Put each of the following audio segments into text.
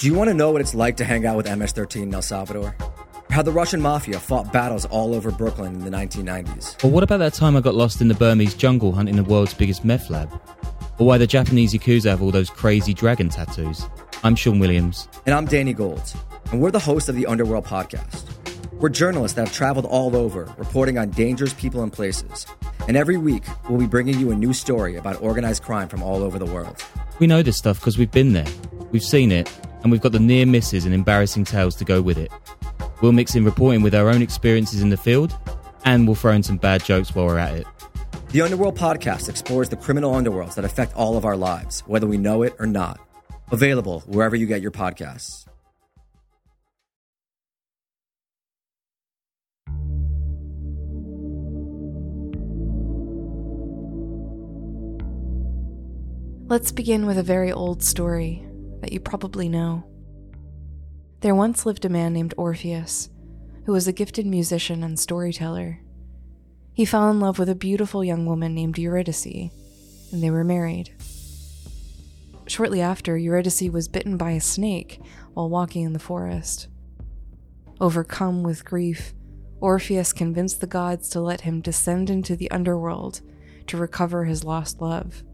Do you want to know what it's like to hang out with MS 13 in El Salvador? How the Russian mafia fought battles all over Brooklyn in the 1990s? Or what about that time I got lost in the Burmese jungle hunting the world's biggest meth lab? Or why the Japanese Yakuza have all those crazy dragon tattoos? I'm Sean Williams. And I'm Danny Gold. And we're the hosts of the Underworld podcast. We're journalists that have traveled all over, reporting on dangerous people and places. And every week, we'll be bringing you a new story about organized crime from all over the world. We know this stuff because we've been there, we've seen it, and we've got the near misses and embarrassing tales to go with it. We'll mix in reporting with our own experiences in the field, and we'll throw in some bad jokes while we're at it. The Underworld podcast explores the criminal underworlds that affect all of our lives, whether we know it or not. Available wherever you get your podcasts. Let's begin with a very old story that you probably know. There once lived a man named Orpheus, who was a gifted musician and storyteller. He fell in love with a beautiful young woman named Eurydice, and they were married. Shortly after, Eurydice was bitten by a snake while walking in the forest. Overcome with grief, Orpheus convinced the gods to let him descend into the underworld to recover his lost love.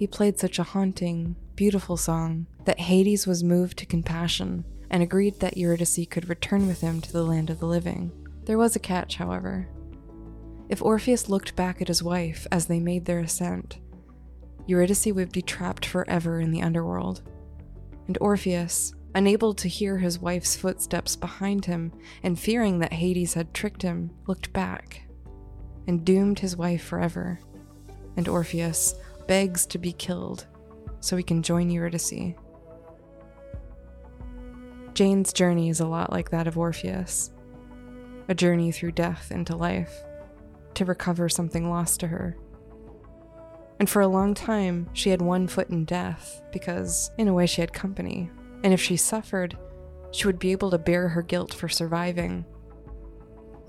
He played such a haunting, beautiful song that Hades was moved to compassion and agreed that Eurydice could return with him to the land of the living. There was a catch, however. If Orpheus looked back at his wife as they made their ascent, Eurydice would be trapped forever in the underworld. And Orpheus, unable to hear his wife's footsteps behind him and fearing that Hades had tricked him, looked back and doomed his wife forever. And Orpheus, begs to be killed so he can join Eurydice. Jane's journey is a lot like that of Orpheus a journey through death into life to recover something lost to her. And for a long time, she had one foot in death because, in a way, she had company. And if she suffered, she would be able to bear her guilt for surviving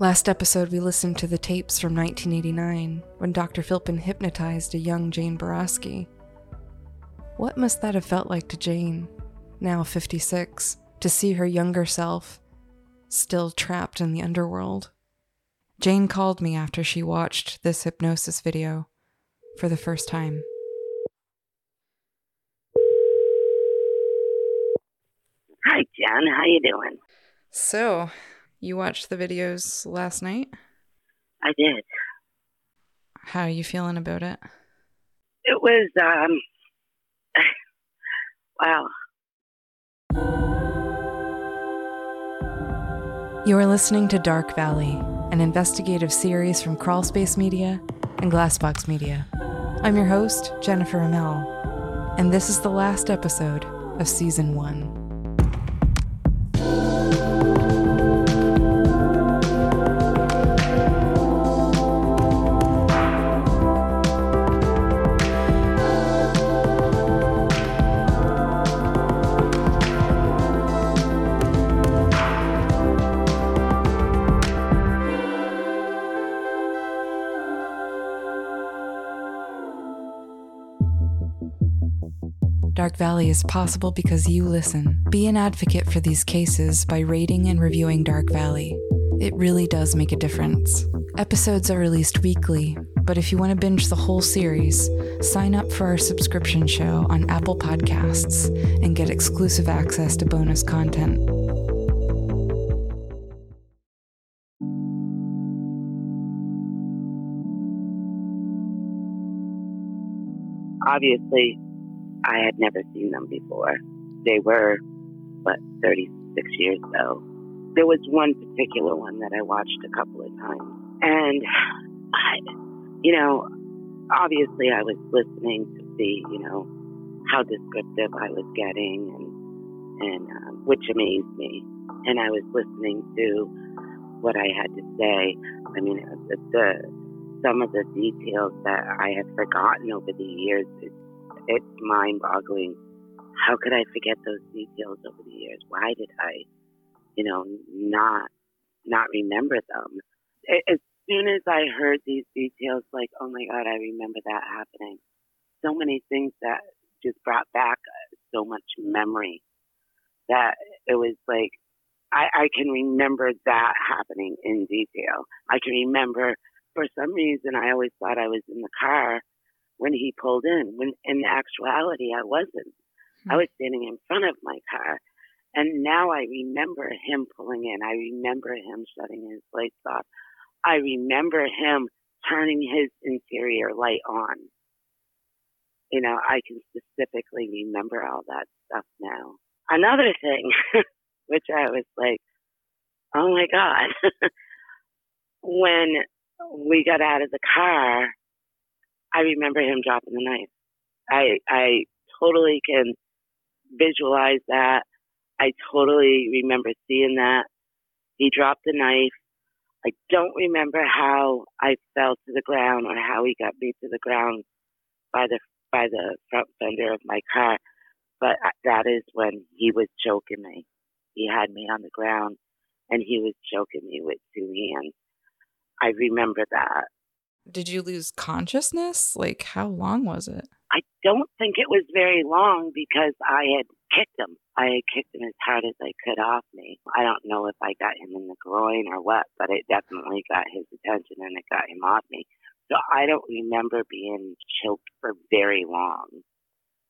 Last episode, we listened to the tapes from 1989 when Dr. Philpin hypnotized a young Jane Boroski. What must that have felt like to Jane, now 56, to see her younger self still trapped in the underworld? Jane called me after she watched this hypnosis video for the first time. Hi, Jen. How you doing? So, you watched the videos last night? I did. How are you feeling about it? It was, um, wow. You are listening to Dark Valley, an investigative series from Crawlspace Media and Glassbox Media. I'm your host, Jennifer Amell, and this is the last episode of Season 1. Dark Valley is possible because you listen. Be an advocate for these cases by rating and reviewing Dark Valley. It really does make a difference. Episodes are released weekly, but if you want to binge the whole series, sign up for our subscription show on Apple Podcasts and get exclusive access to bonus content. Obviously, I had never seen them before. They were, what, 36 years ago. There was one particular one that I watched a couple of times. And, I, you know, obviously I was listening to see, you know, how descriptive I was getting and and um, which amazed me. And I was listening to what I had to say. I mean, the, the some of the details that I had forgotten over the years, it's, it's mind-boggling. How could I forget those details over the years? Why did I, you know, not not remember them? As soon as I heard these details, like, oh my God, I remember that happening. So many things that just brought back so much memory that it was like I, I can remember that happening in detail. I can remember for some reason I always thought I was in the car when he pulled in, when in actuality I wasn't. Mm-hmm. I was standing in front of my car. And now I remember him pulling in. I remember him shutting his lights off. I remember him turning his interior light on. You know, I can specifically remember all that stuff now. Another thing, which I was like, oh my God, when we got out of the car, I remember him dropping the knife. I I totally can visualize that. I totally remember seeing that. He dropped the knife. I don't remember how I fell to the ground or how he got me to the ground by the by the front fender of my car, but that is when he was choking me. He had me on the ground and he was choking me with two hands. I remember that. Did you lose consciousness? Like, how long was it? I don't think it was very long because I had kicked him. I had kicked him as hard as I could off me. I don't know if I got him in the groin or what, but it definitely got his attention and it got him off me. So I don't remember being choked for very long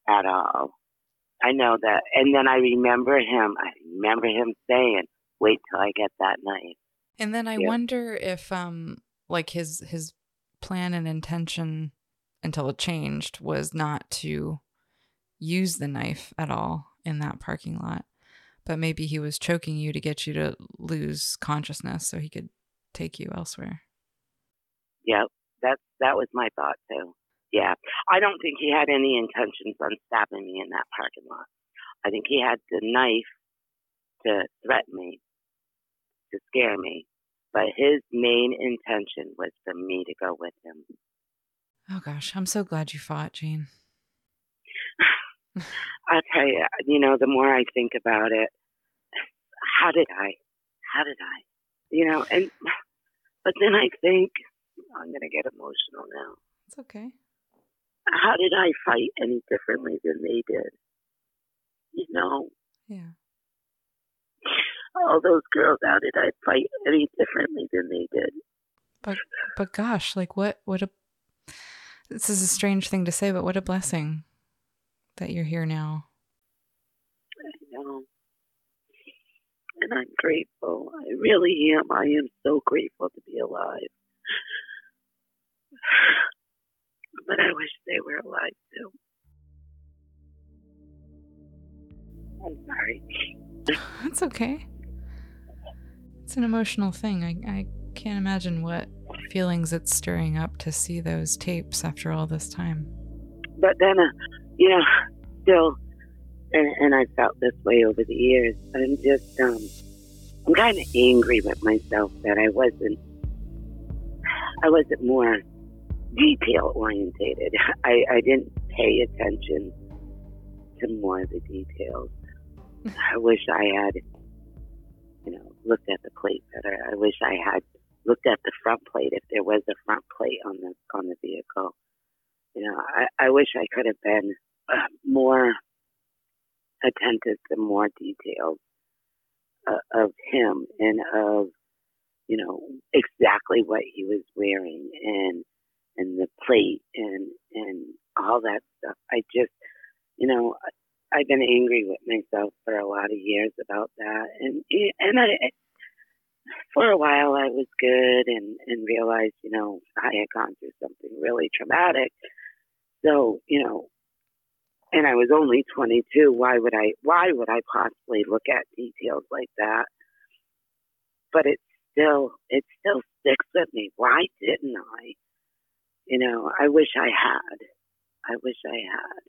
at all. I know that. And then I remember him, I remember him saying, wait till I get that knife. And then I yeah. wonder if, um, like his, his plan and intention until it changed was not to use the knife at all in that parking lot. But maybe he was choking you to get you to lose consciousness so he could take you elsewhere. Yeah, That that was my thought too. Yeah, I don't think he had any intentions on stabbing me in that parking lot. I think he had the knife to threaten me, to scare me, but his main intention was for me to go with him. Oh gosh, I'm so glad you fought, Jean. I tell you, you know, the more I think about it, how did I? How did I? You know, and but then I think oh, I'm going to get emotional now. It's okay. How did I fight any differently than they did? You know? Yeah. All those girls, how did I fight any differently than they did? But, but gosh, like what, what a, this is a strange thing to say, but what a blessing that you're here now. I know. And I'm grateful. I really am. I am so grateful to be alive. but I wish they were alive too. I'm sorry. That's okay. It's an emotional thing. I, I can't imagine what feelings it's stirring up to see those tapes after all this time. But then, uh, you know, still, and, and I felt this way over the years. I'm just, um, I'm kind of angry with myself that I wasn't, I wasn't more detail orientated. I, I didn't pay attention to more of the details. I wish I had, looked at the plate better. I wish I had looked at the front plate if there was a front plate on the on the vehicle. You know, I, I wish I could have been uh, more attentive to more details uh, of him and of you know exactly what he was wearing and and the plate and and all that stuff. I just, you know, I've been angry with myself for a lot of years about that, and and I, for a while I was good and and realized, you know, I had gone through something really traumatic. So, you know, and I was only 22. Why would I? Why would I possibly look at details like that? But it still, it still sticks with me. Why didn't I? You know, I wish I had. I wish I had.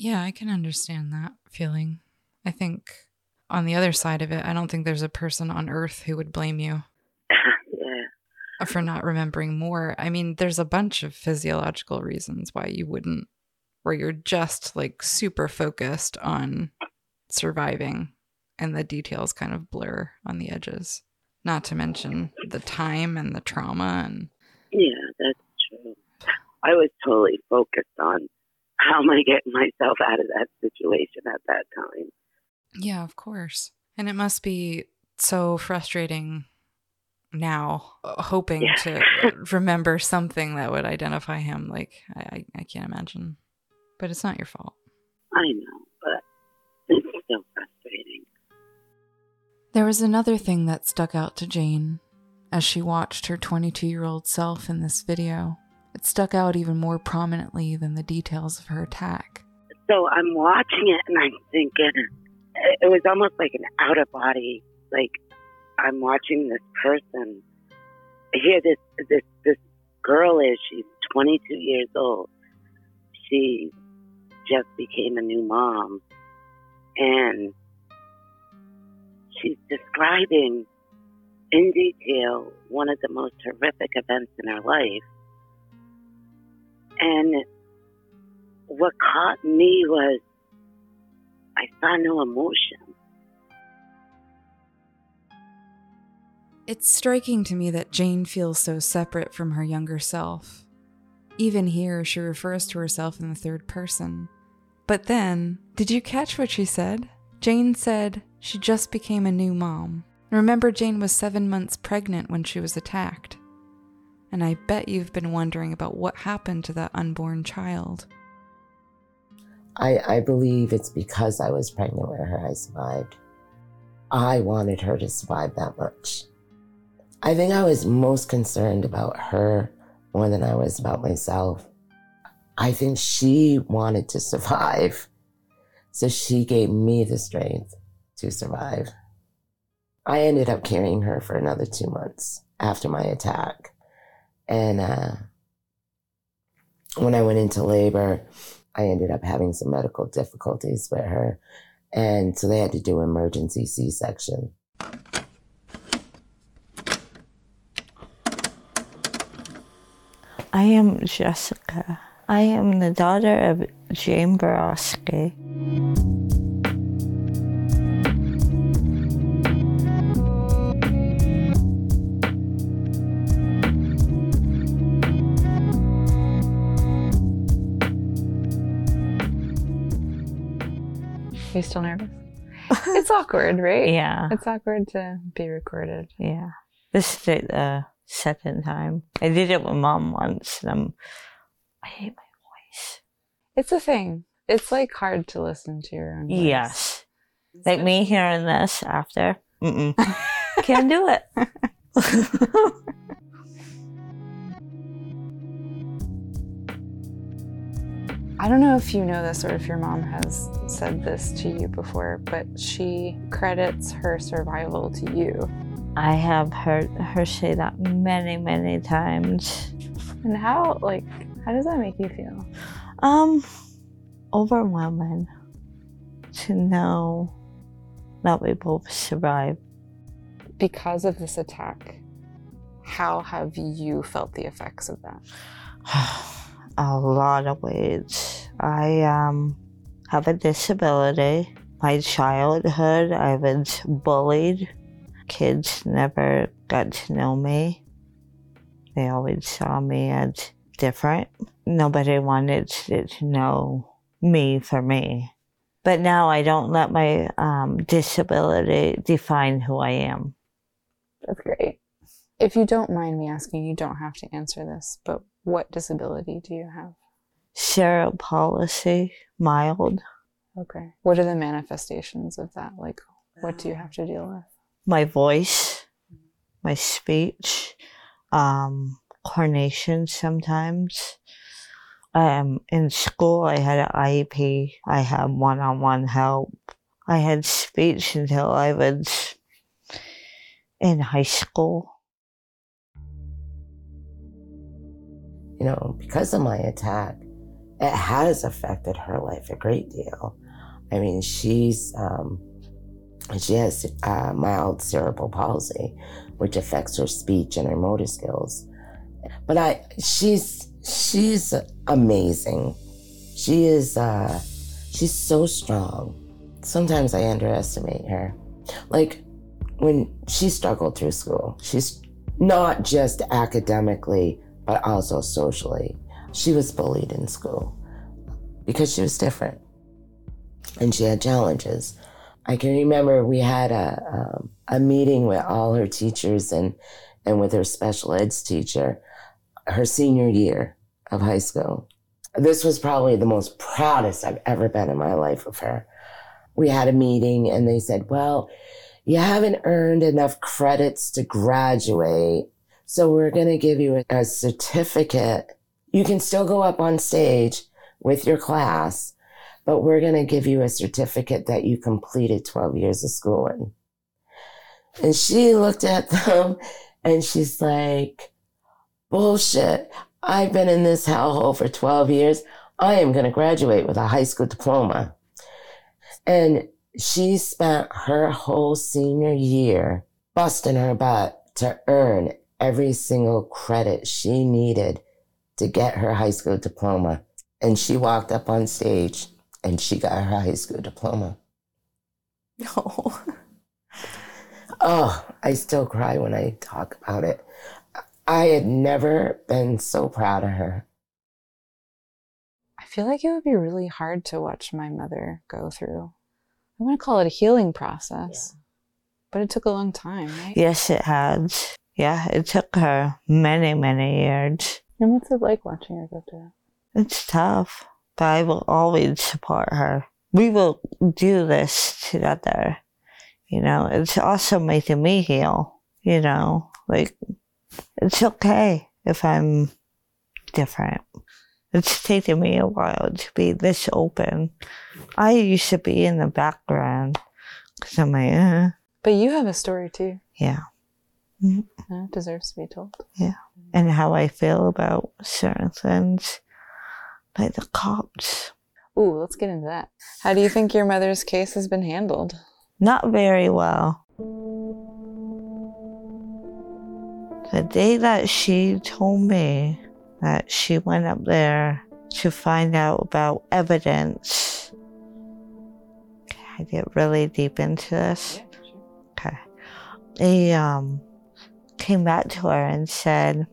Yeah, I can understand that feeling. I think on the other side of it, I don't think there's a person on earth who would blame you yeah. for not remembering more. I mean, there's a bunch of physiological reasons why you wouldn't, where you're just like super focused on surviving and the details kind of blur on the edges. Not to mention the time and the trauma and Yeah, that's true. I was totally focused on how am I getting myself out of that situation at that time. Yeah, of course. And it must be so frustrating now, uh, hoping Yeah. to remember something that would identify him. Like, I, I, I can't imagine. But it's not your fault. I know, but it's still frustrating. There was another thing that stuck out to Jane as she watched her 22 year old self in this video. It stuck out even more prominently than the details of her attack. So I'm watching it and I'm thinking, it was almost like an out of body, like I'm watching this person. Here, this this this girl is. She's 22 years old. She just became a new mom, and she's describing in detail one of the most horrific events in her life. And what caught me was I saw no emotion. It's striking to me that Jane feels so separate from her younger self. Even here, she refers to herself in the third person. But then, did you catch what she said? Jane said she just became a new mom. Remember, Jane was seven months pregnant when she was attacked. And I bet you've been wondering about what happened to that unborn child. I, I believe it's because I was pregnant with her I survived. I wanted her to survive that much. I think I was most concerned about her more than I was about myself. I think she wanted to survive. So she gave me the strength to survive. I ended up carrying her for another two months after my attack. And uh, when I went into labor, I ended up having some medical difficulties with her. And so they had to do emergency C section. I am Jessica. I am the daughter of Jane Boroski. You still nervous? It's awkward, right? Yeah, It's awkward to be recorded. yeah. This is the second time. I did it with mom once, and I'm, I hate my voice. It's a thing. It's like hard to listen to your own voice. Yes, like me hearing this after. Can't do it. I don't know if you know this or if your mom has said this to you before, but she credits her survival to you. I have heard her say that many, many times. And how, like, how does that make you feel? Um, overwhelming to know that we both survived. Because of this attack, how have you felt the effects of that? a lot of ways. I um have a disability. My childhood, I was bullied. Kids never got to know me. They always saw me as different. Nobody wanted to know me for me. But now I don't let my um, disability define who I am. That's great. If you don't mind me asking, you don't have to answer this, but what disability do you have? Cerebral palsy, mild. Okay. What are the manifestations of that? Like, what do you have to deal with? my voice, my speech, um, coordination sometimes. Um, in school, I had an IEP. I had one-on-one help. I had speech until I was in high school. You know, because of my attack, it has affected her life a great deal. I mean, she's um, she has uh, mild cerebral palsy, which affects her speech and her motor skills. But I, she's she's amazing. She is uh, she's so strong. Sometimes I underestimate her. Like when she struggled through school, she's not just academically, but also socially. She was bullied in school because she was different and she had challenges. I can remember we had a, um, a meeting with all her teachers and, and with her special eds teacher her senior year of high school. This was probably the most proudest I've ever been in my life of her. We had a meeting and they said, well, you haven't earned enough credits to graduate. So we're going to give you a certificate. You can still go up on stage with your class, but we're going to give you a certificate that you completed 12 years of schooling. And she looked at them and she's like, bullshit. I've been in this hellhole for 12 years. I am going to graduate with a high school diploma. And she spent her whole senior year busting her butt to earn every single credit she needed to get her high school diploma. And she walked up on stage and she got her high school diploma. No. oh, I still cry when I talk about it. I had never been so proud of her. I feel like it would be really hard to watch my mother go through. I want to call it a healing process, yeah. but it took a long time, right? Yes, it has. Yeah, it took her many, many years. And what's it like watching her go through it? It's tough, but I will always support her. We will do this together. You know, it's also making me heal. You know, like it's okay if I'm different. It's taken me a while to be this open. I used to be in the background because I'm like, uh. But you have a story too. Yeah. Mm-hmm. That deserves to be told. Yeah. And how I feel about certain things, like the cops. Ooh, let's get into that. How do you think your mother's case has been handled? Not very well. The day that she told me that she went up there to find out about evidence. I get really deep into this? Okay. They um, came back to her and said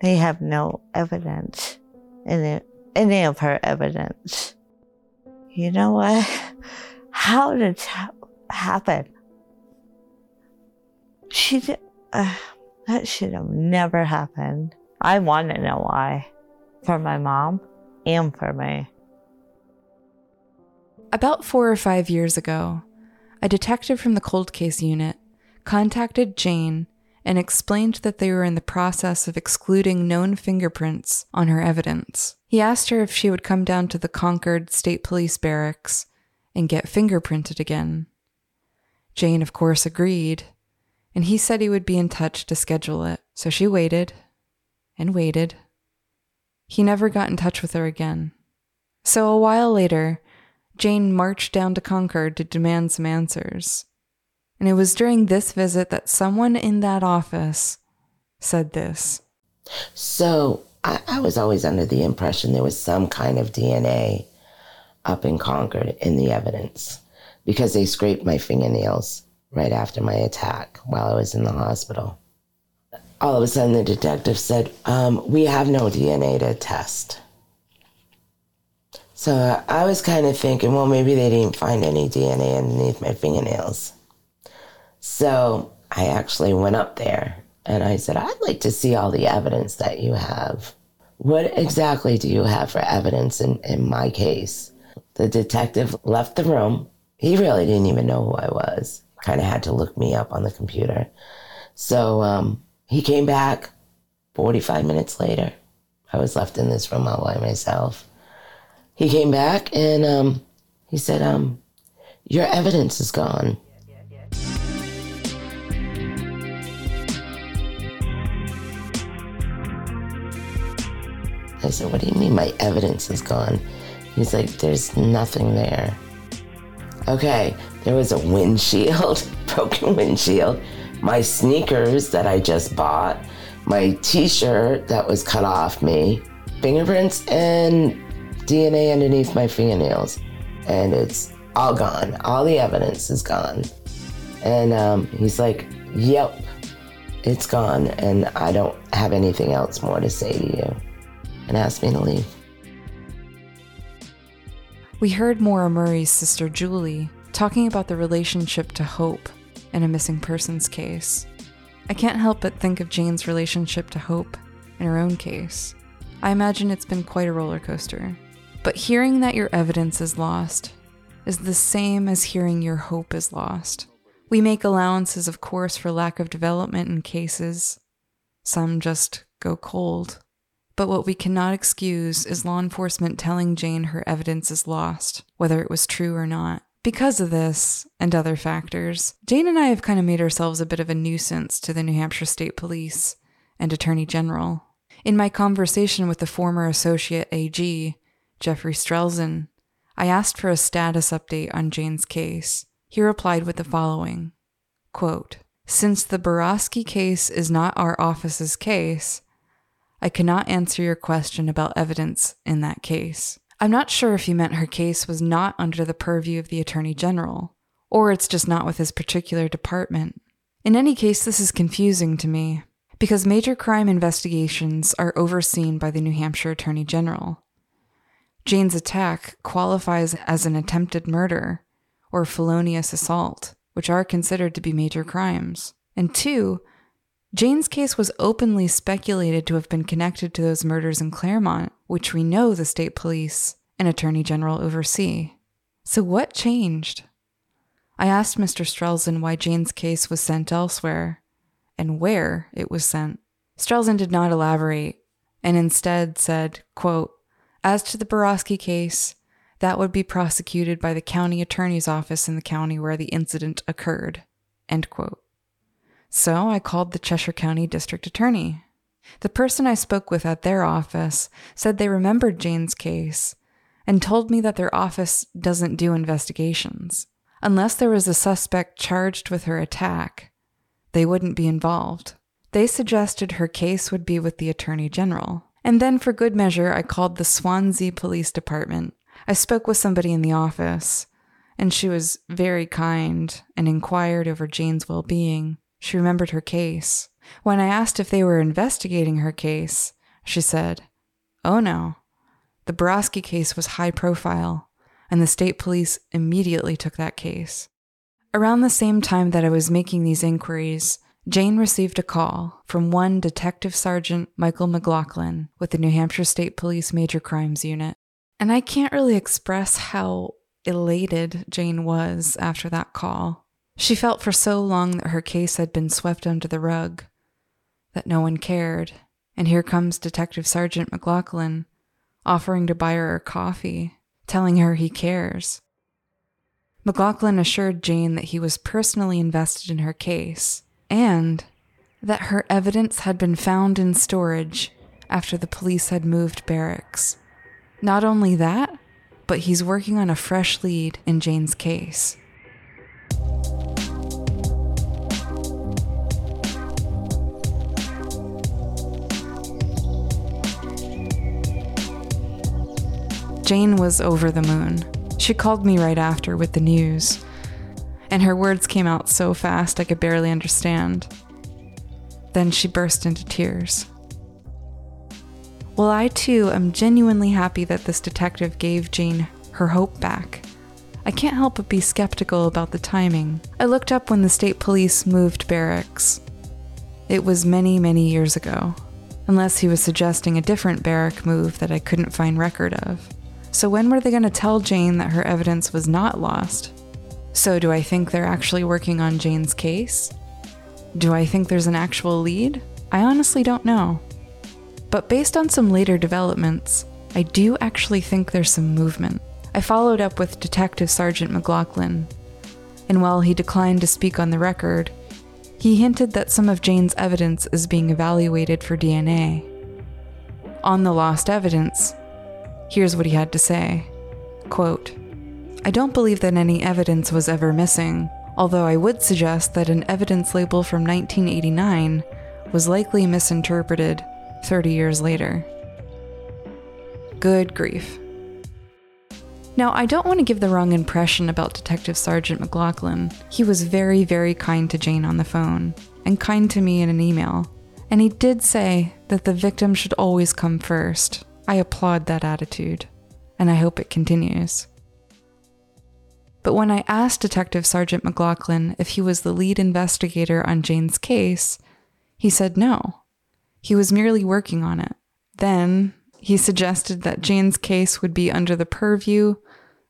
they have no evidence it, any of her evidence. You know what? How did that happen? She did. Uh, that should have never happened. I want to know why. For my mom and for me. About four or five years ago, a detective from the cold case unit contacted Jane and explained that they were in the process of excluding known fingerprints on her evidence. He asked her if she would come down to the Concord State Police Barracks and get fingerprinted again. Jane, of course, agreed, and he said he would be in touch to schedule it. So she waited and waited. He never got in touch with her again. So a while later, Jane marched down to Concord to demand some answers. And it was during this visit that someone in that office said this. So I, I was always under the impression there was some kind of DNA up in Concord in the evidence because they scraped my fingernails right after my attack while I was in the hospital. All of a sudden, the detective said, um, We have no DNA to test. So I was kind of thinking, well, maybe they didn't find any DNA underneath my fingernails. So I actually went up there and I said, I'd like to see all the evidence that you have. What exactly do you have for evidence in, in my case? The detective left the room. He really didn't even know who I was kind of had to look me up on the computer. So um, he came back 45 minutes later. I was left in this room all by myself. He came back and um, he said, um, Your evidence is gone. I said, What do you mean my evidence is gone? He's like, There's nothing there. Okay, there was a windshield, broken windshield, my sneakers that I just bought, my t shirt that was cut off me, fingerprints, and DNA underneath my fingernails. And it's all gone. All the evidence is gone. And um, he's like, Yep, it's gone. And I don't have anything else more to say to you. And asked me to leave. We heard Maura Murray's sister Julie talking about the relationship to Hope in a missing persons case. I can't help but think of Jane's relationship to Hope in her own case. I imagine it's been quite a roller coaster. But hearing that your evidence is lost is the same as hearing your hope is lost. We make allowances, of course, for lack of development in cases. Some just go cold. But what we cannot excuse is law enforcement telling Jane her evidence is lost, whether it was true or not. Because of this and other factors, Jane and I have kind of made ourselves a bit of a nuisance to the New Hampshire State Police and Attorney General. In my conversation with the former Associate AG, Jeffrey Strelzin, I asked for a status update on Jane's case. He replied with the following quote, Since the Boroski case is not our office's case, I cannot answer your question about evidence in that case. I'm not sure if he meant her case was not under the purview of the Attorney General, or it's just not with his particular department. In any case, this is confusing to me, because major crime investigations are overseen by the New Hampshire Attorney General. Jane's attack qualifies as an attempted murder or felonious assault, which are considered to be major crimes. And two, Jane's case was openly speculated to have been connected to those murders in Claremont, which we know the state police and attorney general oversee. So, what changed? I asked Mr. Strelzin why Jane's case was sent elsewhere and where it was sent. Strelzin did not elaborate and instead said, quote, As to the Boroski case, that would be prosecuted by the county attorney's office in the county where the incident occurred. End quote. So I called the Cheshire County District Attorney. The person I spoke with at their office said they remembered Jane's case and told me that their office doesn't do investigations. Unless there was a suspect charged with her attack, they wouldn't be involved. They suggested her case would be with the Attorney General. And then, for good measure, I called the Swanzey Police Department. I spoke with somebody in the office, and she was very kind and inquired over Jane's well being. She remembered her case. When I asked if they were investigating her case, she said, Oh no. The Boroski case was high profile, and the state police immediately took that case. Around the same time that I was making these inquiries, Jane received a call from one Detective Sergeant Michael McLaughlin with the New Hampshire State Police Major Crimes Unit. And I can't really express how elated Jane was after that call. She felt for so long that her case had been swept under the rug, that no one cared. And here comes Detective Sergeant McLaughlin offering to buy her a coffee, telling her he cares. McLaughlin assured Jane that he was personally invested in her case and that her evidence had been found in storage after the police had moved barracks. Not only that, but he's working on a fresh lead in Jane's case. Jane was over the moon. She called me right after with the news, and her words came out so fast I could barely understand. Then she burst into tears. Well, I too am genuinely happy that this detective gave Jane her hope back. I can't help but be skeptical about the timing. I looked up when the state police moved barracks. It was many, many years ago, unless he was suggesting a different barrack move that I couldn't find record of. So, when were they going to tell Jane that her evidence was not lost? So, do I think they're actually working on Jane's case? Do I think there's an actual lead? I honestly don't know. But based on some later developments, I do actually think there's some movement. I followed up with Detective Sergeant McLaughlin, and while he declined to speak on the record, he hinted that some of Jane's evidence is being evaluated for DNA. On the lost evidence, Here's what he had to say Quote, I don't believe that any evidence was ever missing, although I would suggest that an evidence label from 1989 was likely misinterpreted 30 years later. Good grief. Now, I don't want to give the wrong impression about Detective Sergeant McLaughlin. He was very, very kind to Jane on the phone, and kind to me in an email. And he did say that the victim should always come first. I applaud that attitude, and I hope it continues. But when I asked Detective Sergeant McLaughlin if he was the lead investigator on Jane's case, he said no. He was merely working on it. Then he suggested that Jane's case would be under the purview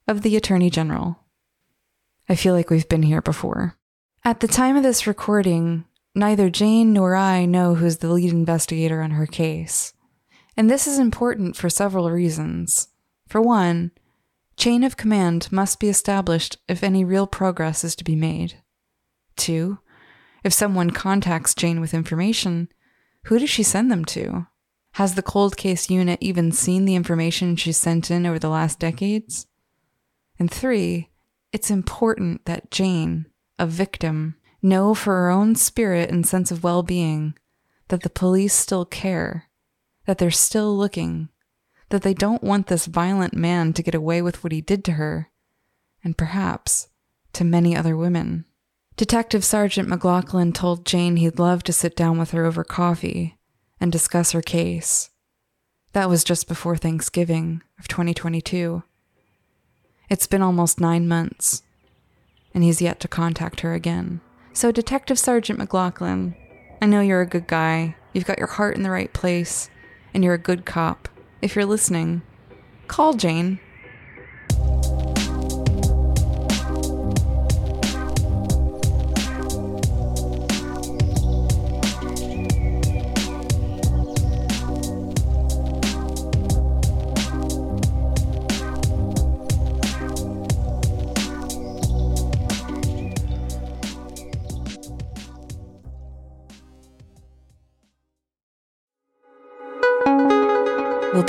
of the Attorney General. I feel like we've been here before. At the time of this recording, neither Jane nor I know who's the lead investigator on her case. And this is important for several reasons. For one, chain of command must be established if any real progress is to be made. Two, if someone contacts Jane with information, who does she send them to? Has the cold case unit even seen the information she sent in over the last decades? And three, it's important that Jane, a victim, know for her own spirit and sense of well being that the police still care, that they're still looking, that they don't want this violent man to get away with what he did to her, and perhaps to many other women. Detective Sergeant McLaughlin told Jane he'd love to sit down with her over coffee and discuss her case. That was just before Thanksgiving of 2022. It's been almost nine months, and he's yet to contact her again. So, Detective Sergeant McLaughlin, I know you're a good guy, you've got your heart in the right place, and you're a good cop. If you're listening, call Jane.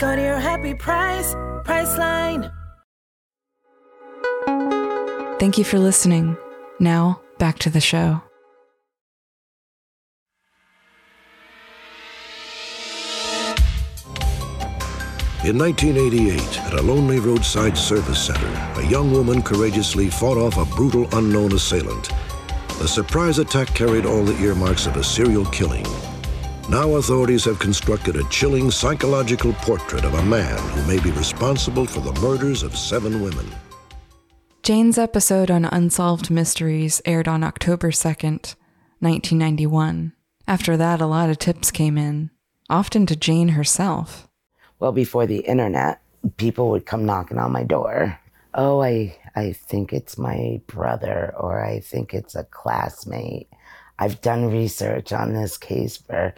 Go to your happy price, Priceline. Thank you for listening. Now, back to the show. In 1988, at a lonely roadside service center, a young woman courageously fought off a brutal unknown assailant. The surprise attack carried all the earmarks of a serial killing. Now authorities have constructed a chilling psychological portrait of a man who may be responsible for the murders of seven women. Jane's episode on Unsolved Mysteries aired on October 2nd, 1991. After that, a lot of tips came in, often to Jane herself. Well, before the internet, people would come knocking on my door. Oh, I, I think it's my brother, or I think it's a classmate. I've done research on this case for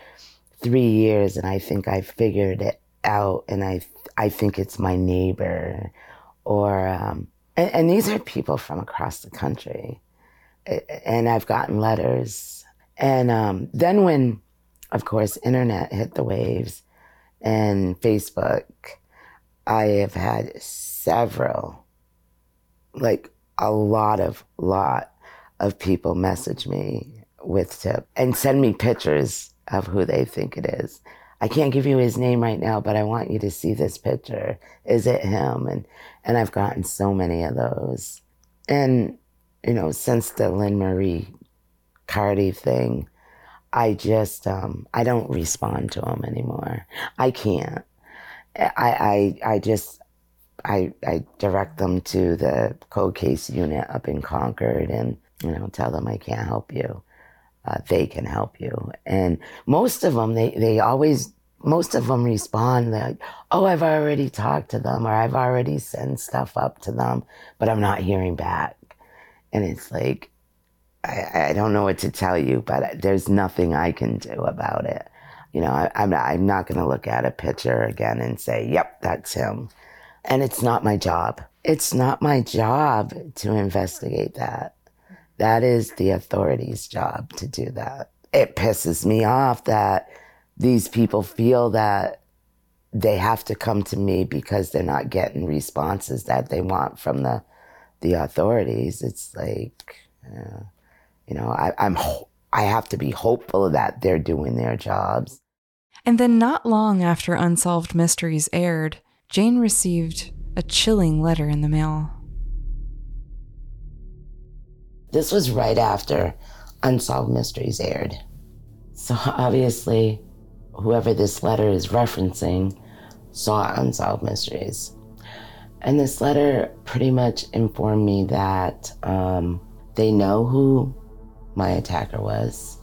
three years, and I think I figured it out, and I, I think it's my neighbor, or um, and, and these are people from across the country, and I've gotten letters, and um, then when, of course, internet hit the waves and Facebook, I have had several, like a lot of, lot of people message me with tip and send me pictures of who they think it is. I can't give you his name right now, but I want you to see this picture. Is it him? And and I've gotten so many of those. And you know, since the Lynn Marie Cardi thing, I just um, I don't respond to them anymore. I can't. I I I just I I direct them to the cold case unit up in Concord and you know tell them I can't help you. Uh, they can help you, and most of them they they always most of them respond like, oh, I've already talked to them or I've already sent stuff up to them, but I'm not hearing back. And it's like, I, I don't know what to tell you, but there's nothing I can do about it. You know, I, I'm, I'm not going to look at a picture again and say, yep, that's him. And it's not my job. It's not my job to investigate that. That is the authorities' job to do that. It pisses me off that these people feel that they have to come to me because they're not getting responses that they want from the the authorities. It's like, uh, you know, I, I'm I have to be hopeful that they're doing their jobs. And then, not long after Unsolved Mysteries aired, Jane received a chilling letter in the mail. This was right after Unsolved Mysteries aired. So obviously, whoever this letter is referencing saw Unsolved Mysteries. And this letter pretty much informed me that um, they know who my attacker was,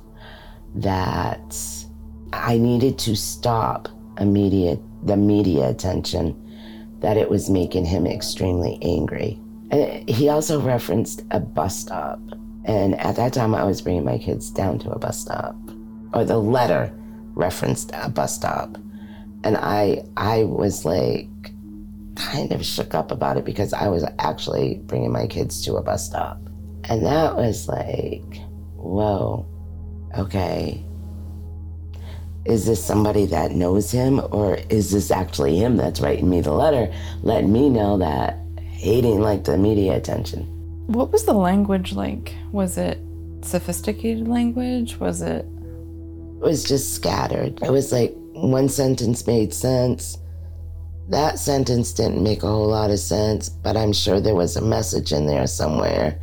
that I needed to stop immediate the media attention that it was making him extremely angry. And he also referenced a bus stop. And at that time, I was bringing my kids down to a bus stop, or the letter referenced a bus stop. And I, I was like, kind of shook up about it because I was actually bringing my kids to a bus stop. And that was like, whoa, okay. Is this somebody that knows him, or is this actually him that's writing me the letter, letting me know that didn't like the media attention? What was the language like? Was it sophisticated language? Was it? It was just scattered. It was like one sentence made sense. That sentence didn't make a whole lot of sense, but I'm sure there was a message in there somewhere.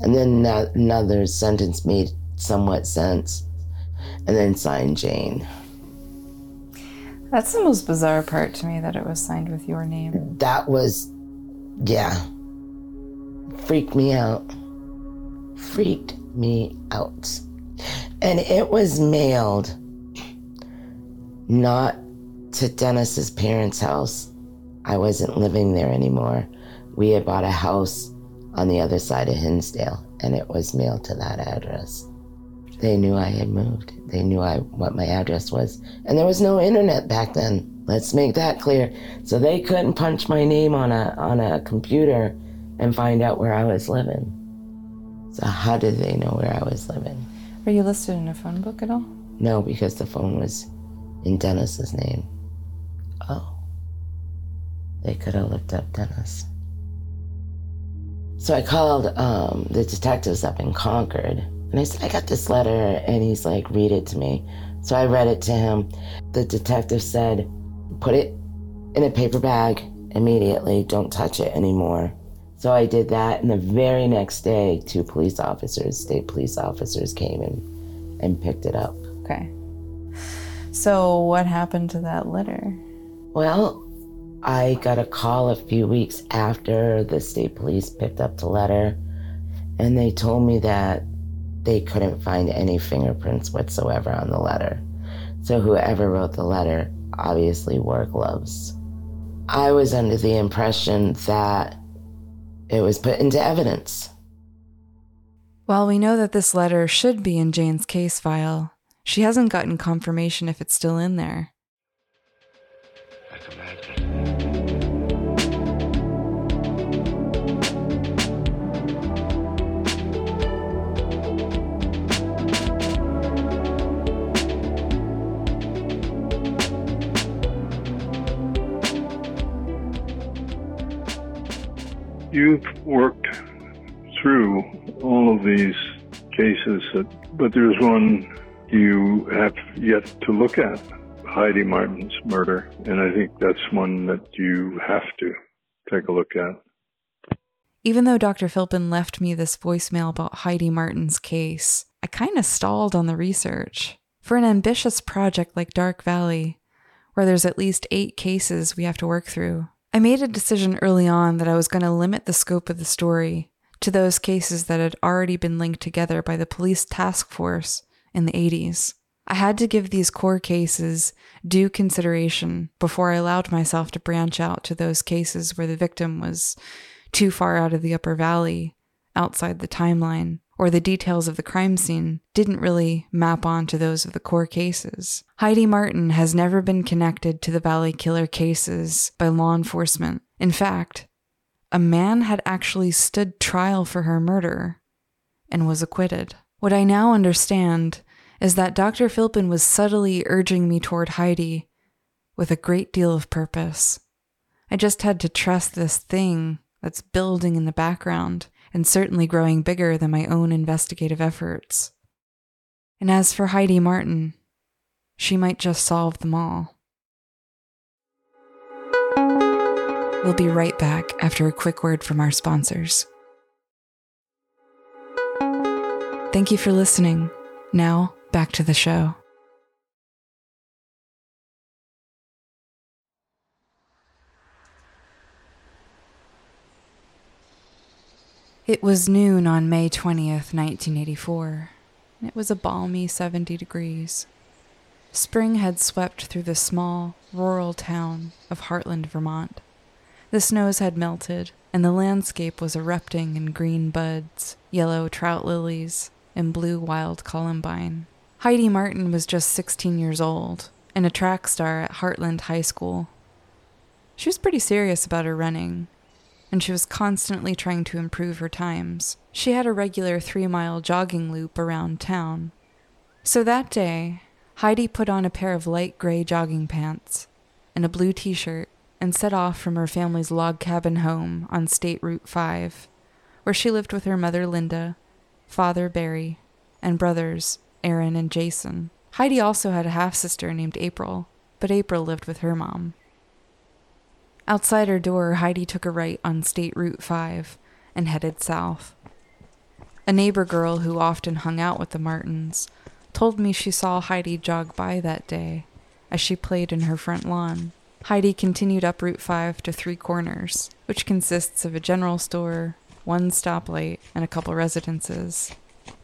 And then another sentence made somewhat sense. And then signed Jane. That's the most bizarre part to me that it was signed with your name. That was, yeah, freaked me out. Freaked me out. And it was mailed not to Dennis's parents' house. I wasn't living there anymore. We had bought a house on the other side of Hinsdale, and it was mailed to that address. They knew I had moved. They knew I what my address was. And there was no internet back then. Let's make that clear. So they couldn't punch my name on a on a computer and find out where I was living. So how did they know where I was living? Were you listed in a phone book at all? No, because the phone was in Dennis's name. Oh. They could have looked up Dennis. So I called um, the detectives up in Concord and I said, I got this letter. And he's like, read it to me. So I read it to him. The detective said, put it in a paper bag immediately. Don't touch it anymore. So I did that. And the very next day, two police officers, state police officers, came and, and picked it up. Okay. So what happened to that letter? Well, I got a call a few weeks after the state police picked up the letter, and they told me that they couldn't find any fingerprints whatsoever on the letter. So whoever wrote the letter obviously wore gloves. I was under the impression that it was put into evidence. While we know that this letter should be in Jane's case file, she hasn't gotten confirmation if it's still in there. You've worked through all of these cases, that, but there's one you have yet to look at Heidi Martin's murder. And I think that's one that you have to take a look at. Even though Dr. Philpin left me this voicemail about Heidi Martin's case, I kind of stalled on the research. For an ambitious project like Dark Valley, where there's at least eight cases we have to work through, I made a decision early on that I was going to limit the scope of the story to those cases that had already been linked together by the police task force in the 80s. I had to give these core cases due consideration before I allowed myself to branch out to those cases where the victim was too far out of the upper valley, outside the timeline, or the details of the crime scene didn't really map onto those of the core cases. Heidi Martin has never been connected to the Valley Killer cases by law enforcement. In fact, a man had actually stood trial for her murder and was acquitted. What I now understand is that Dr. Philpin was subtly urging me toward Heidi with a great deal of purpose. I just had to trust this thing that's building in the background and certainly growing bigger than my own investigative efforts. And as for Heidi Martin, she might just solve them all. We'll be right back after a quick word from our sponsors. Thank you for listening. Now, back to the show. It was noon on May 20th, 1984. It was a balmy 70 degrees. Spring had swept through the small, rural town of Hartland, Vermont. The snows had melted, and the landscape was erupting in green buds, yellow trout lilies, and blue wild columbine. Heidi Martin was just 16 years old and a track star at Hartland High School. She was pretty serious about her running, and she was constantly trying to improve her times. She had a regular three mile jogging loop around town. So that day, Heidi put on a pair of light gray jogging pants and a blue t shirt and set off from her family's log cabin home on State Route 5, where she lived with her mother Linda, father Barry, and brothers Aaron and Jason. Heidi also had a half sister named April, but April lived with her mom. Outside her door, Heidi took a right on State Route 5 and headed south. A neighbor girl who often hung out with the Martins told me she saw Heidi jog by that day as she played in her front lawn. Heidi continued up Route 5 to Three Corners, which consists of a general store, one stoplight, and a couple residences.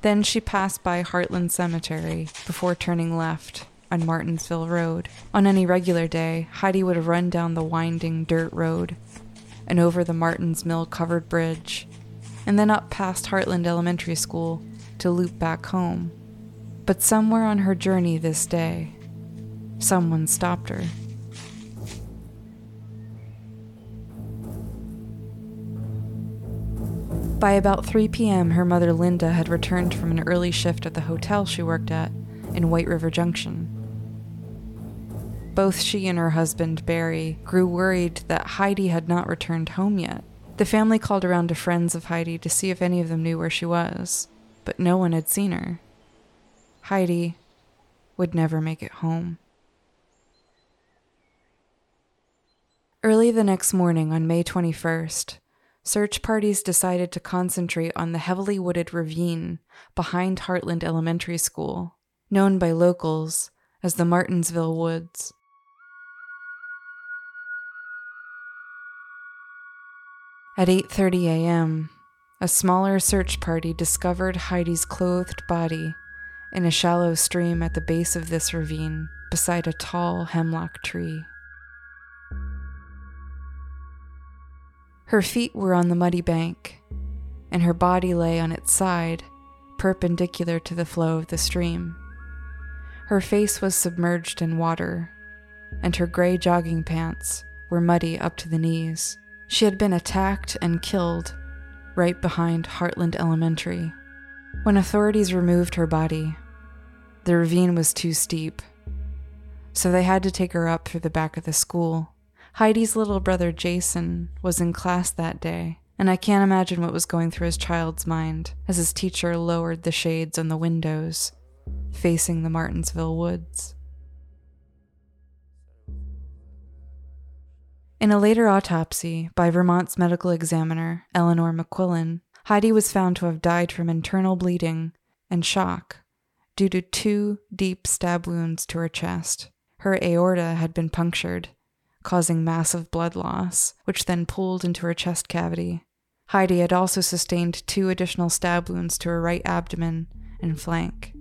Then she passed by Hartland Cemetery before turning left on Martinsville Road. On any regular day, Heidi would run down the winding dirt road and over the Martins Mill covered bridge, and then up past Hartland Elementary School to loop back home. But somewhere on her journey this day, someone stopped her. By about 3 p.m., her mother Linda had returned from an early shift at the hotel she worked at in White River Junction. Both she and her husband, Barry, grew worried that Heidi had not returned home yet. The family called around to friends of Heidi to see if any of them knew where she was, but no one had seen her. Heidi would never make it home. Early the next morning on May 21st, search parties decided to concentrate on the heavily wooded ravine behind Hartland Elementary School, known by locals as the Martinsville Woods. At 8:30 a.m., a smaller search party discovered Heidi's clothed body in a shallow stream at the base of this ravine beside a tall hemlock tree. Her feet were on the muddy bank, and her body lay on its side, perpendicular to the flow of the stream. Her face was submerged in water, and her gray jogging pants were muddy up to the knees. She had been attacked and killed right behind Hartland Elementary. When authorities removed her body, the ravine was too steep, so they had to take her up through the back of the school. Heidi's little brother Jason was in class that day, and I can't imagine what was going through his child's mind as his teacher lowered the shades on the windows facing the Martinsville woods. In a later autopsy by Vermont's medical examiner, Eleanor McQuillen, Heidi was found to have died from internal bleeding and shock due to two deep stab wounds to her chest. Her aorta had been punctured, causing massive blood loss, which then pooled into her chest cavity. Heidi had also sustained two additional stab wounds to her right abdomen and flank.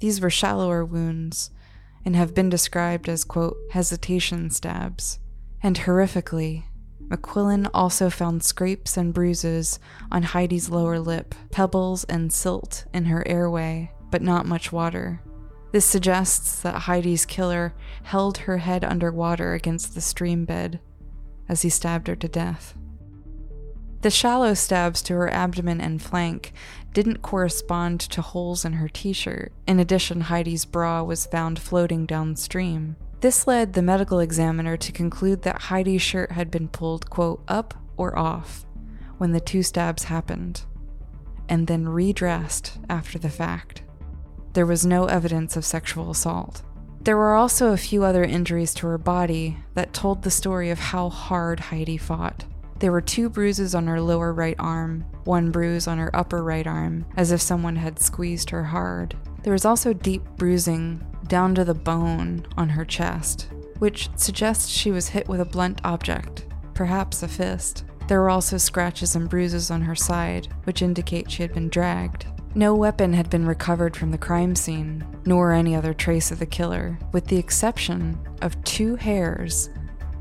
These were shallower wounds and have been described as, quote, hesitation stabs. And horrifically, McQuillen also found scrapes and bruises on Heidi's lower lip, pebbles and silt in her airway, but not much water. This suggests that Heidi's killer held her head underwater against the stream bed as he stabbed her to death. The shallow stabs to her abdomen and flank didn't correspond to holes in her t shirt. In addition, Heidi's bra was found floating downstream. This led the medical examiner to conclude that Heidi's shirt had been pulled, quote, up or off when the two stabs happened, and then redressed after the fact. There was no evidence of sexual assault. There were also a few other injuries to her body that told the story of how hard Heidi fought. There were two bruises on her lower right arm, one bruise on her upper right arm, as if someone had squeezed her hard. There was also deep bruising down to the bone on her chest, which suggests she was hit with a blunt object, perhaps a fist. There were also scratches and bruises on her side, which indicate she had been dragged. No weapon had been recovered from the crime scene, nor any other trace of the killer, with the exception of two hairs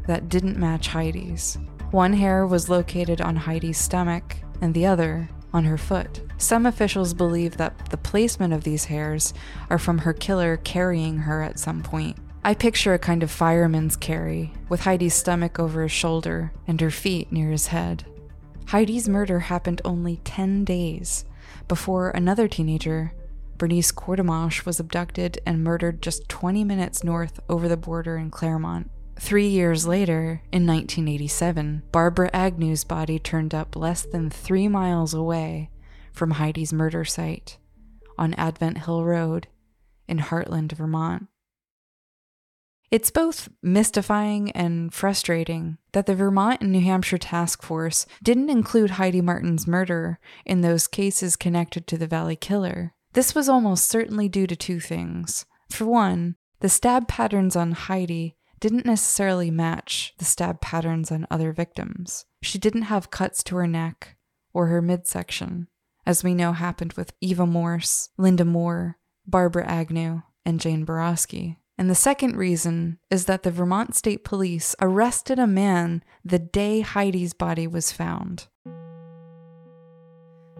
that didn't match Heidi's. One hair was located on Heidi's stomach, and the other on her foot. Some officials believe that the placement of these hairs are from her killer carrying her at some point. I picture a kind of fireman's carry, with Heidi's stomach over his shoulder and her feet near his head. Heidi's murder happened only 10 days before another teenager, Bernice Courtemanche, was abducted and murdered just 20 minutes north over the border in Claremont. Three years later, in 1987, Barbara Agnew's body turned up less than three miles away from Heidi's murder site on Advent Hill Road in Hartland, Vermont. It's both mystifying and frustrating that the Vermont and New Hampshire task force didn't include Heidi Martin's murder in those cases connected to the Valley Killer. This was almost certainly due to two things. For one, the stab patterns on Heidi didn't necessarily match the stab patterns on other victims. She didn't have cuts to her neck or her midsection, as we know happened with Eva Morse, Lynda Moore, Barbara Agnew, and Jane Boroski. And the second reason is that the Vermont State Police arrested a man the day Heidi's body was found.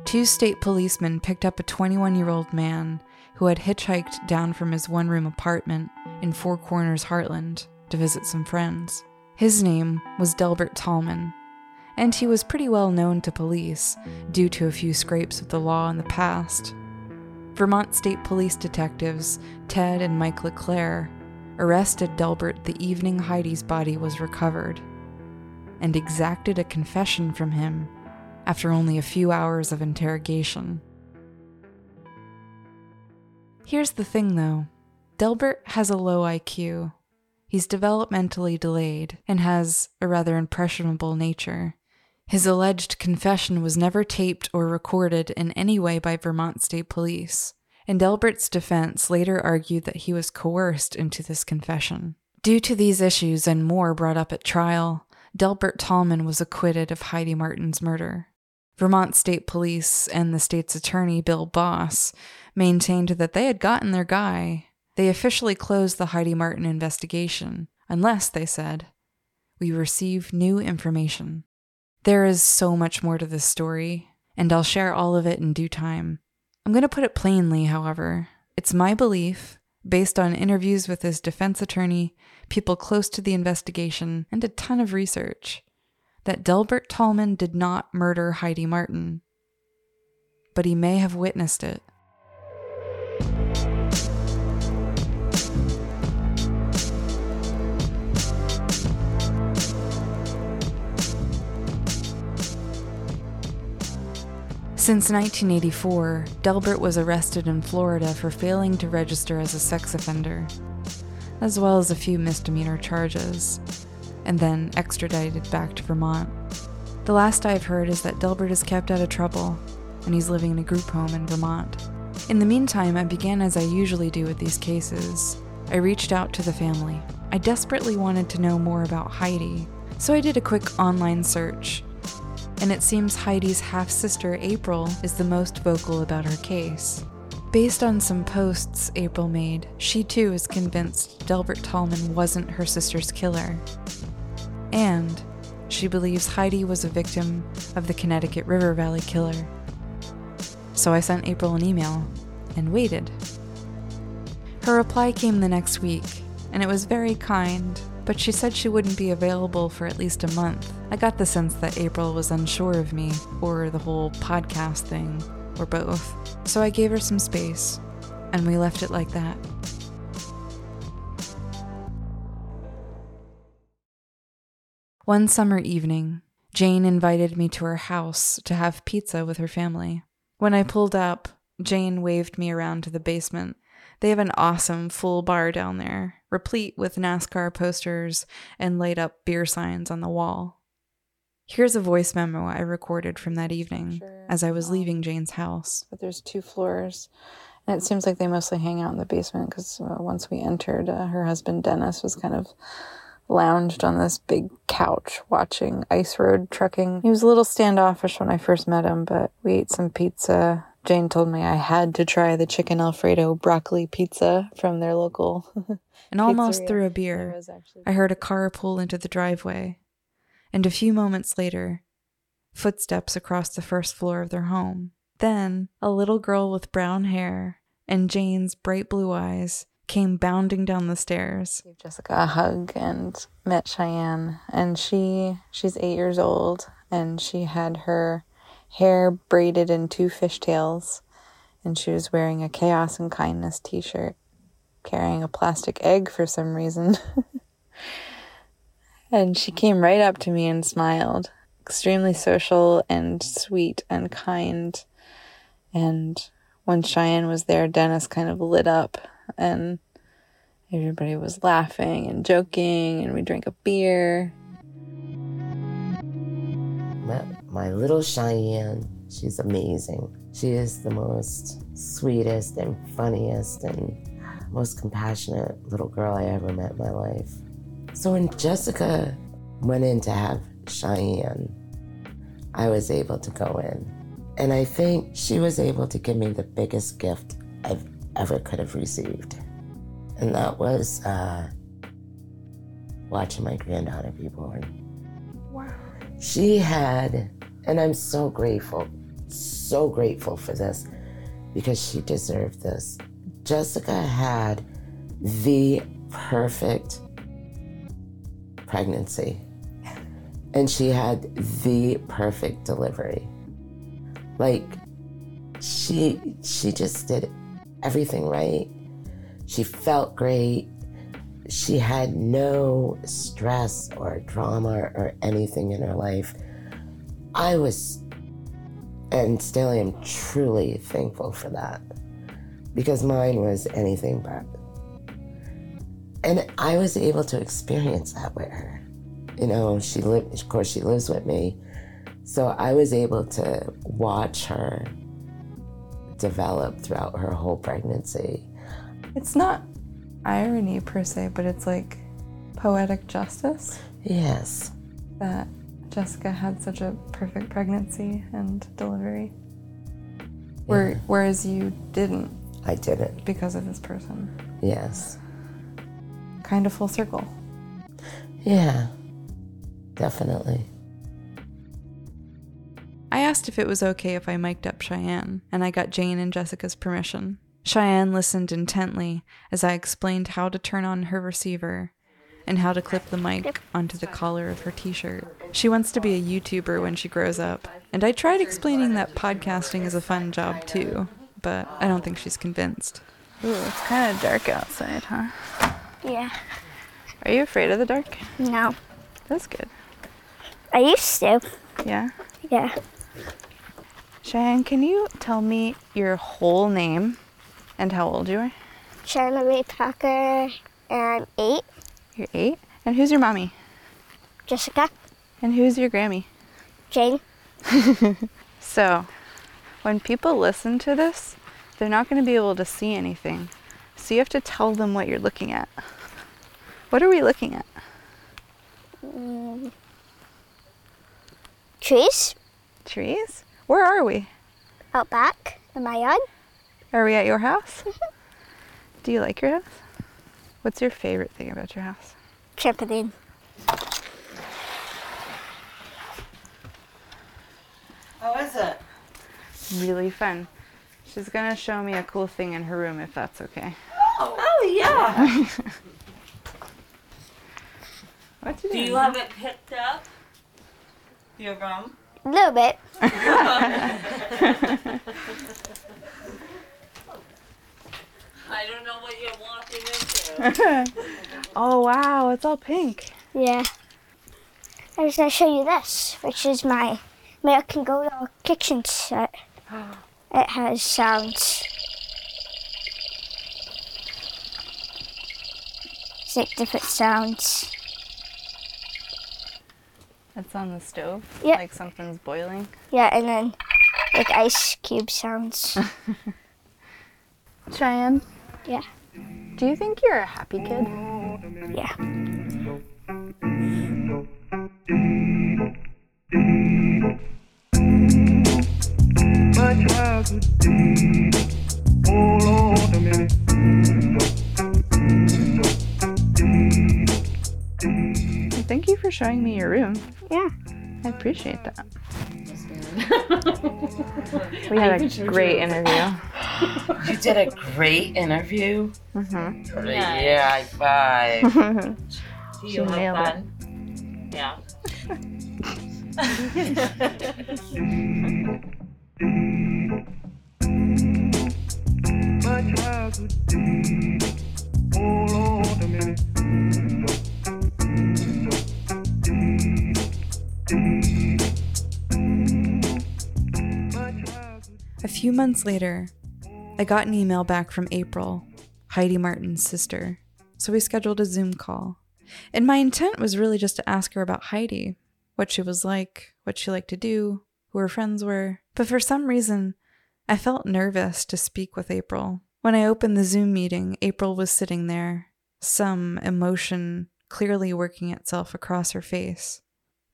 Two state policemen picked up a 21 year old man who had hitchhiked down from his one room apartment in Four Corners, Hartland, to visit some friends. His name was Delbert Tallman, and he was pretty well known to police due to a few scrapes with the law in the past. Vermont State Police detectives Ted and Mike LeClaire arrested Delbert the evening Heidi's body was recovered and exacted a confession from him after only a few hours of interrogation. Here's the thing though Delbert has a low IQ He's developmentally delayed and has a rather impressionable nature. His alleged confession was never taped or recorded in any way by Vermont State Police, and Delbert's defense later argued that he was coerced into this confession. Due to these issues and more brought up at trial, Delbert Tallman was acquitted of Heidi Martin's murder. Vermont State Police and the state's attorney, Bill Boss, maintained that they had gotten their guy they officially closed the Heidi Martin investigation, unless, they said, we receive new information. There is so much more to this story, and I'll share all of it in due time. I'm going to put it plainly, however. It's my belief, based on interviews with his defense attorney, people close to the investigation, and a ton of research, that Delbert Tallman did not murder Heidi Martin. But he may have witnessed it. Since 1984, Delbert was arrested in Florida for failing to register as a sex offender, as well as a few misdemeanor charges, and then extradited back to Vermont. The last I've heard is that Delbert is kept out of trouble, and he's living in a group home in Vermont. In the meantime, I began as I usually do with these cases. I reached out to the family. I desperately wanted to know more about Heidi, so I did a quick online search and it seems Heidi's half sister April is the most vocal about her case. Based on some posts April made, she too is convinced Delbert Tallman wasn't her sister's killer. And she believes Heidi was a victim of the Connecticut River Valley killer. So I sent April an email and waited. Her reply came the next week, and it was very kind, but she said she wouldn't be available for at least a month. I got the sense that April was unsure of me, or the whole podcast thing, or both. So I gave her some space, and we left it like that. One summer evening, Jane invited me to her house to have pizza with her family. When I pulled up, Jane waved me around to the basement. They have an awesome full bar down there, replete with NASCAR posters and laid up beer signs on the wall. Here's a voice memo I recorded from that evening Sure. as I was leaving Jane's house. But there's two floors. And it seems like they mostly hang out in the basement because uh, once we entered, uh, her husband Dennis was kind of lounged on this big couch watching ice road trucking. He was a little standoffish when I first met him, but we ate some pizza. Jane told me I had to try the chicken Alfredo broccoli pizza from their local. And almost through a beer, I heard a car pull into the driveway. And a few moments later, footsteps across the first floor of their home. Then, a little girl with brown hair and Jane's bright blue eyes came bounding down the stairs. Jessica a hug and met Cheyenne. And she she's eight years old and she had her hair braided in two fishtails and she was wearing a chaos and kindness t-shirt, carrying a plastic egg for some reason. and she came right up to me and smiled. Extremely social and sweet and kind. And when Cheyenne was there, Dennis kind of lit up and everybody was laughing and joking and we drank a beer. My, my little Cheyenne, she's amazing. She is the most sweetest and funniest and most compassionate little girl I ever met in my life. So when Jessica went in to have Cheyenne, I was able to go in. And I think she was able to give me the biggest gift I've ever could have received. And that was uh, watching my granddaughter be born. Wow. She had, and I'm so grateful, so grateful for this because she deserved this. Jessica had the perfect pregnancy, and she had the perfect delivery. Like, she she just did everything right. She felt great she had no stress or drama or anything in her life. I was, and still am truly thankful for that because mine was anything but. And I was able to experience that with her. You know, she lived, of course, she lives with me. So I was able to watch her develop throughout her whole pregnancy. It's not irony per se, but it's like poetic justice Yes. that Jessica had such a perfect pregnancy and delivery. Yeah. whereas you didn't I did it. because of this person. Yes. Kind of full circle. Yeah. Definitely. I asked if it was okay if I mic'd up Cheyenne, and I got Jane and Jessica's permission. Cheyenne listened intently as I explained how to turn on her receiver and how to clip the mic onto the collar of her t shirt. She wants to be a YouTuber when she grows up, and I tried explaining that podcasting is a fun job too, but I don't think she's convinced. Ooh, it's kind of dark outside, huh? Yeah. Are you afraid of the dark? No. That's good. I used to. Yeah. Yeah. Cheyenne, can you tell me your whole name and how old you are? Cheyenne Marie Tucker, and I'm eight. You're eight. And who's your mommy? Jessica. And who's your Grammy? Jane. So, when people listen to this, they're not going to be able to see anything. So you have to tell them what you're looking at. What are we looking at? Mm. Trees Trees? Where are we? out back in my yard. Are we at your house? Do you like your house? What's your favorite thing about your house? Trampoline. How is it? Really fun. She's gonna show me a cool thing in her room if that's okay. Oh, oh yeah. What you Do doing? you have it picked up? Your room? A little bit. I don't know what you're walking into. oh wow, it's all pink. Yeah. I was gonna show you this, which is my American Girl kitchen set. It has sounds. It's like different sounds. It's on the stove. Yeah. Like something's boiling. Yeah, and then like ice cube sounds. Cheyenne. Yeah. Do you think you're a happy kid? Yeah. Thank you for showing me your room. Yeah. I appreciate that. We had a great interview. You did a great interview. Mm-hmm. Yeah, high five. Do She you have it. fun? Yeah. A few months later, I got an email back from April, Heidi Martin's sister, so we scheduled a Zoom call. And my intent was really just to ask her about Heidi, what she was like, what she liked to do, who her friends were. But for some reason, I felt nervous to speak with April. When I opened the Zoom meeting, April was sitting there, some emotion clearly working itself across her face.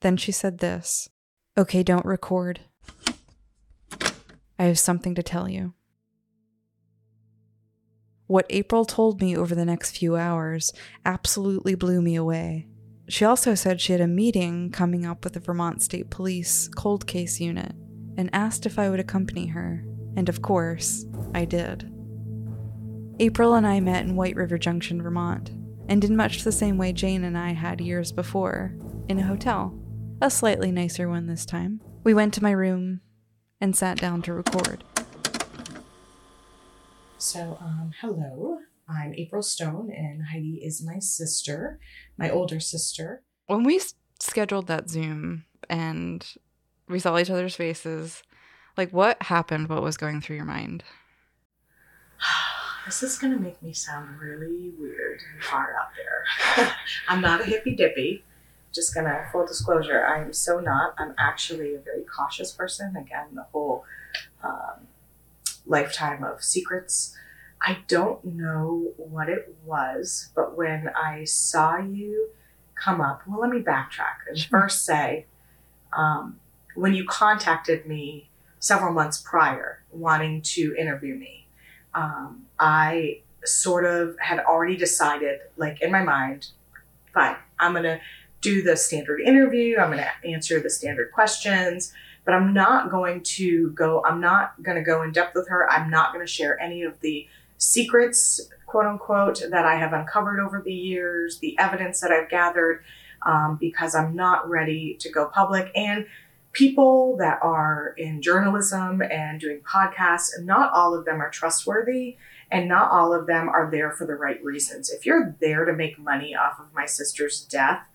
Then she said this Okay, don't record. I have something to tell you. What April told me over the next few hours absolutely blew me away. She also said she had a meeting coming up with the Vermont State Police cold case unit and asked if I would accompany her, and of course, I did. April and I met in White River Junction, Vermont, and in much the same way Jane and I had years before, in a hotel, a slightly nicer one this time. We went to my room and sat down to record. So, um, hello. I'm April Stone, and Heidi is my sister, my older sister. When we s- scheduled that Zoom and we saw each other's faces, like what happened? What was going through your mind? This is going to make me sound really weird and far out there. I'm not a hippy dippy. Just gonna full disclosure, I am so not. I'm actually a very cautious person. Again, the whole um, lifetime of secrets. I don't know what it was, but when I saw you come up, well, let me backtrack and first say, um, when you contacted me several months prior, wanting to interview me, um, I sort of had already decided, like in my mind, fine, I'm gonna do the standard interview, I'm gonna answer the standard questions, but I'm not going to go, I'm not gonna go in depth with her, I'm not gonna share any of the secrets, quote unquote, that I have uncovered over the years, the evidence that I've gathered, um, because I'm not ready to go public. And people that are in journalism and doing podcasts, and not all of them are trustworthy and not all of them are there for the right reasons. If you're there to make money off of my sister's death,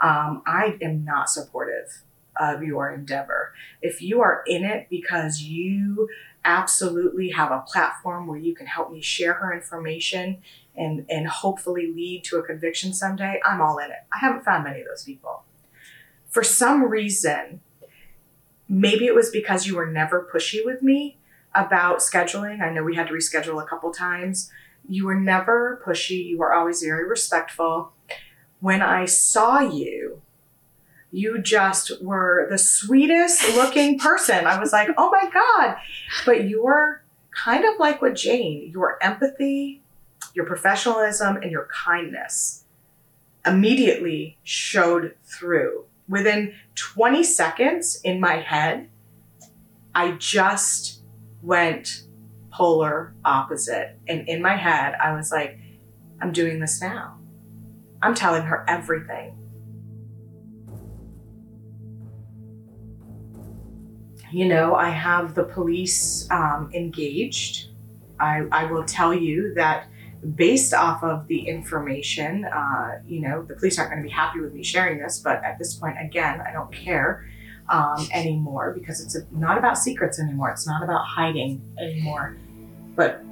um, I am not supportive of your endeavor. If you are in it because you absolutely have a platform where you can help me share her information and, and hopefully lead to a conviction someday, I'm all in it. I haven't found many of those people. For some reason, maybe it was because you were never pushy with me about scheduling. I know we had to reschedule a couple times. You were never pushy, you were always very respectful. When I saw you, you just were the sweetest looking person. I was like, oh my God. But your kind of like with Jane, your empathy, your professionalism, and your kindness immediately showed through. Within 20 seconds in my head, I just went polar opposite. And in my head, I was like, I'm doing this now. I'm telling her everything. You know, I have the police um, engaged. I, I will tell you that based off of the information, uh, you know, the police aren't going to be happy with me sharing this, but at this point, again, I don't care um, anymore because it's a, not about secrets anymore. It's not about hiding anymore. But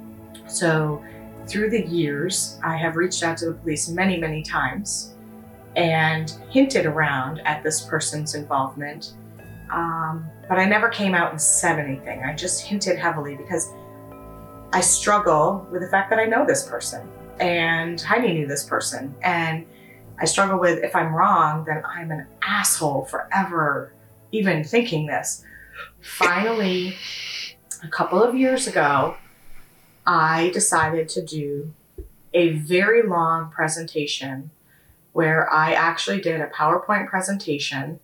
so through the years, I have reached out to the police many, many times and hinted around at this person's involvement. Um, but I never came out and said anything. I just hinted heavily because I struggle with the fact that I know this person and Heidi knew this person. And I struggle with if I'm wrong, then I'm an asshole forever even thinking this. Finally, a couple of years ago, I decided to do a very long presentation where I actually did a PowerPoint presentation.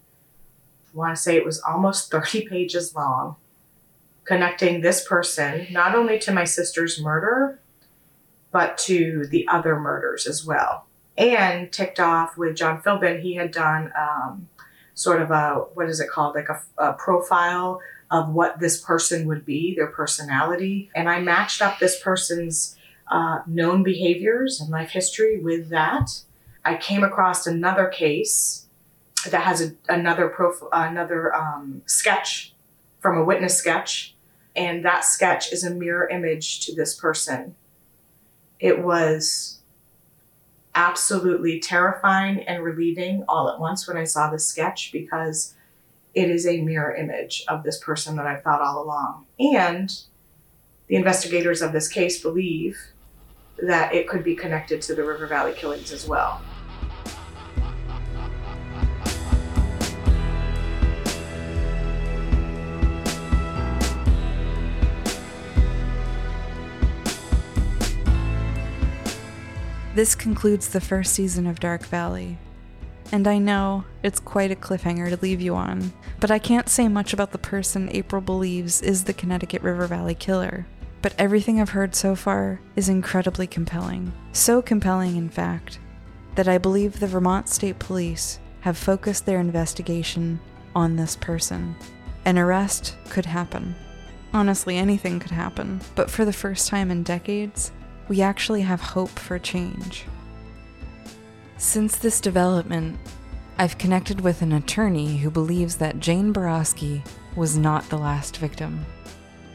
I want to say it was almost 30 pages long, connecting this person not only to my sister's murder, but to the other murders as well. And ticked off with John Philpin, he had done um, sort of a, what is it called, like a, a profile of what this person would be, their personality. And I matched up this person's uh, known behaviors and life history with that. I came across another case that has a, another prof- another um, sketch from a witness sketch, and that sketch is a mirror image to this person. It was absolutely terrifying and relieving all at once when I saw the sketch because it is a mirror image of this person that I've thought all along. And the investigators of this case believe that it could be connected to the River Valley killings as well. This concludes the first season of Dark Valley. And I know it's quite a cliffhanger to leave you on, but I can't say much about the person April believes is the Connecticut River Valley killer. But everything I've heard so far is incredibly compelling. So compelling, in fact, that I believe the Vermont State Police have focused their investigation on this person. An arrest could happen. Honestly, anything could happen. But for the first time in decades, we actually have hope for change. Since this development, I've connected with an attorney who believes that Jane Boroski was not the last victim.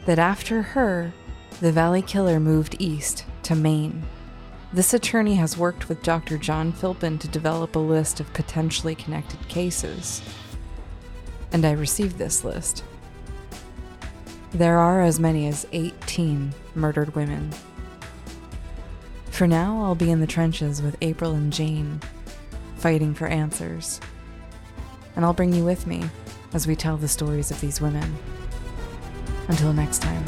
That after her, the Valley Killer moved east to Maine. This attorney has worked with Dr. John Philpin to develop a list of potentially connected cases. And I received this list. There are as many as 18 murdered women for now, I'll be in the trenches with April and Jane, fighting for answers. And I'll bring you with me as we tell the stories of these women. Until next time.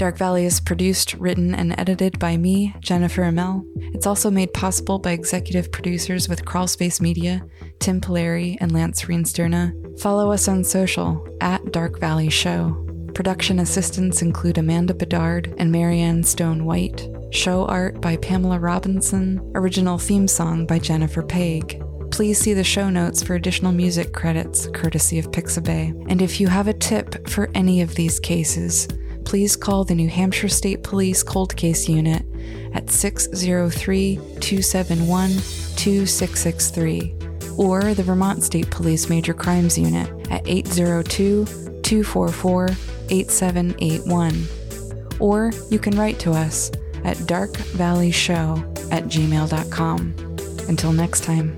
Dark Valley is produced, written, and edited by me, Jennifer Amell. It's also made possible by executive producers with Crawlspace Media, Tim Pilleri, and Lance Reenstierna. Follow us on social at Dark Valley Show. Production assistants include Amanda Bedard and Maryann Stone White. Show art by Pamela Robinson. Original theme song by Jennifer Pague. Please see the show notes for additional music credits, courtesy of Pixabay. And if you have a tip for any of these cases, please call the New Hampshire State Police Cold Case Unit at 603 271 2663 or the Vermont State Police Major Crimes Unit at 802 244 8781. Or you can write to us at darkvalleyshow at gmail.com. Until next time.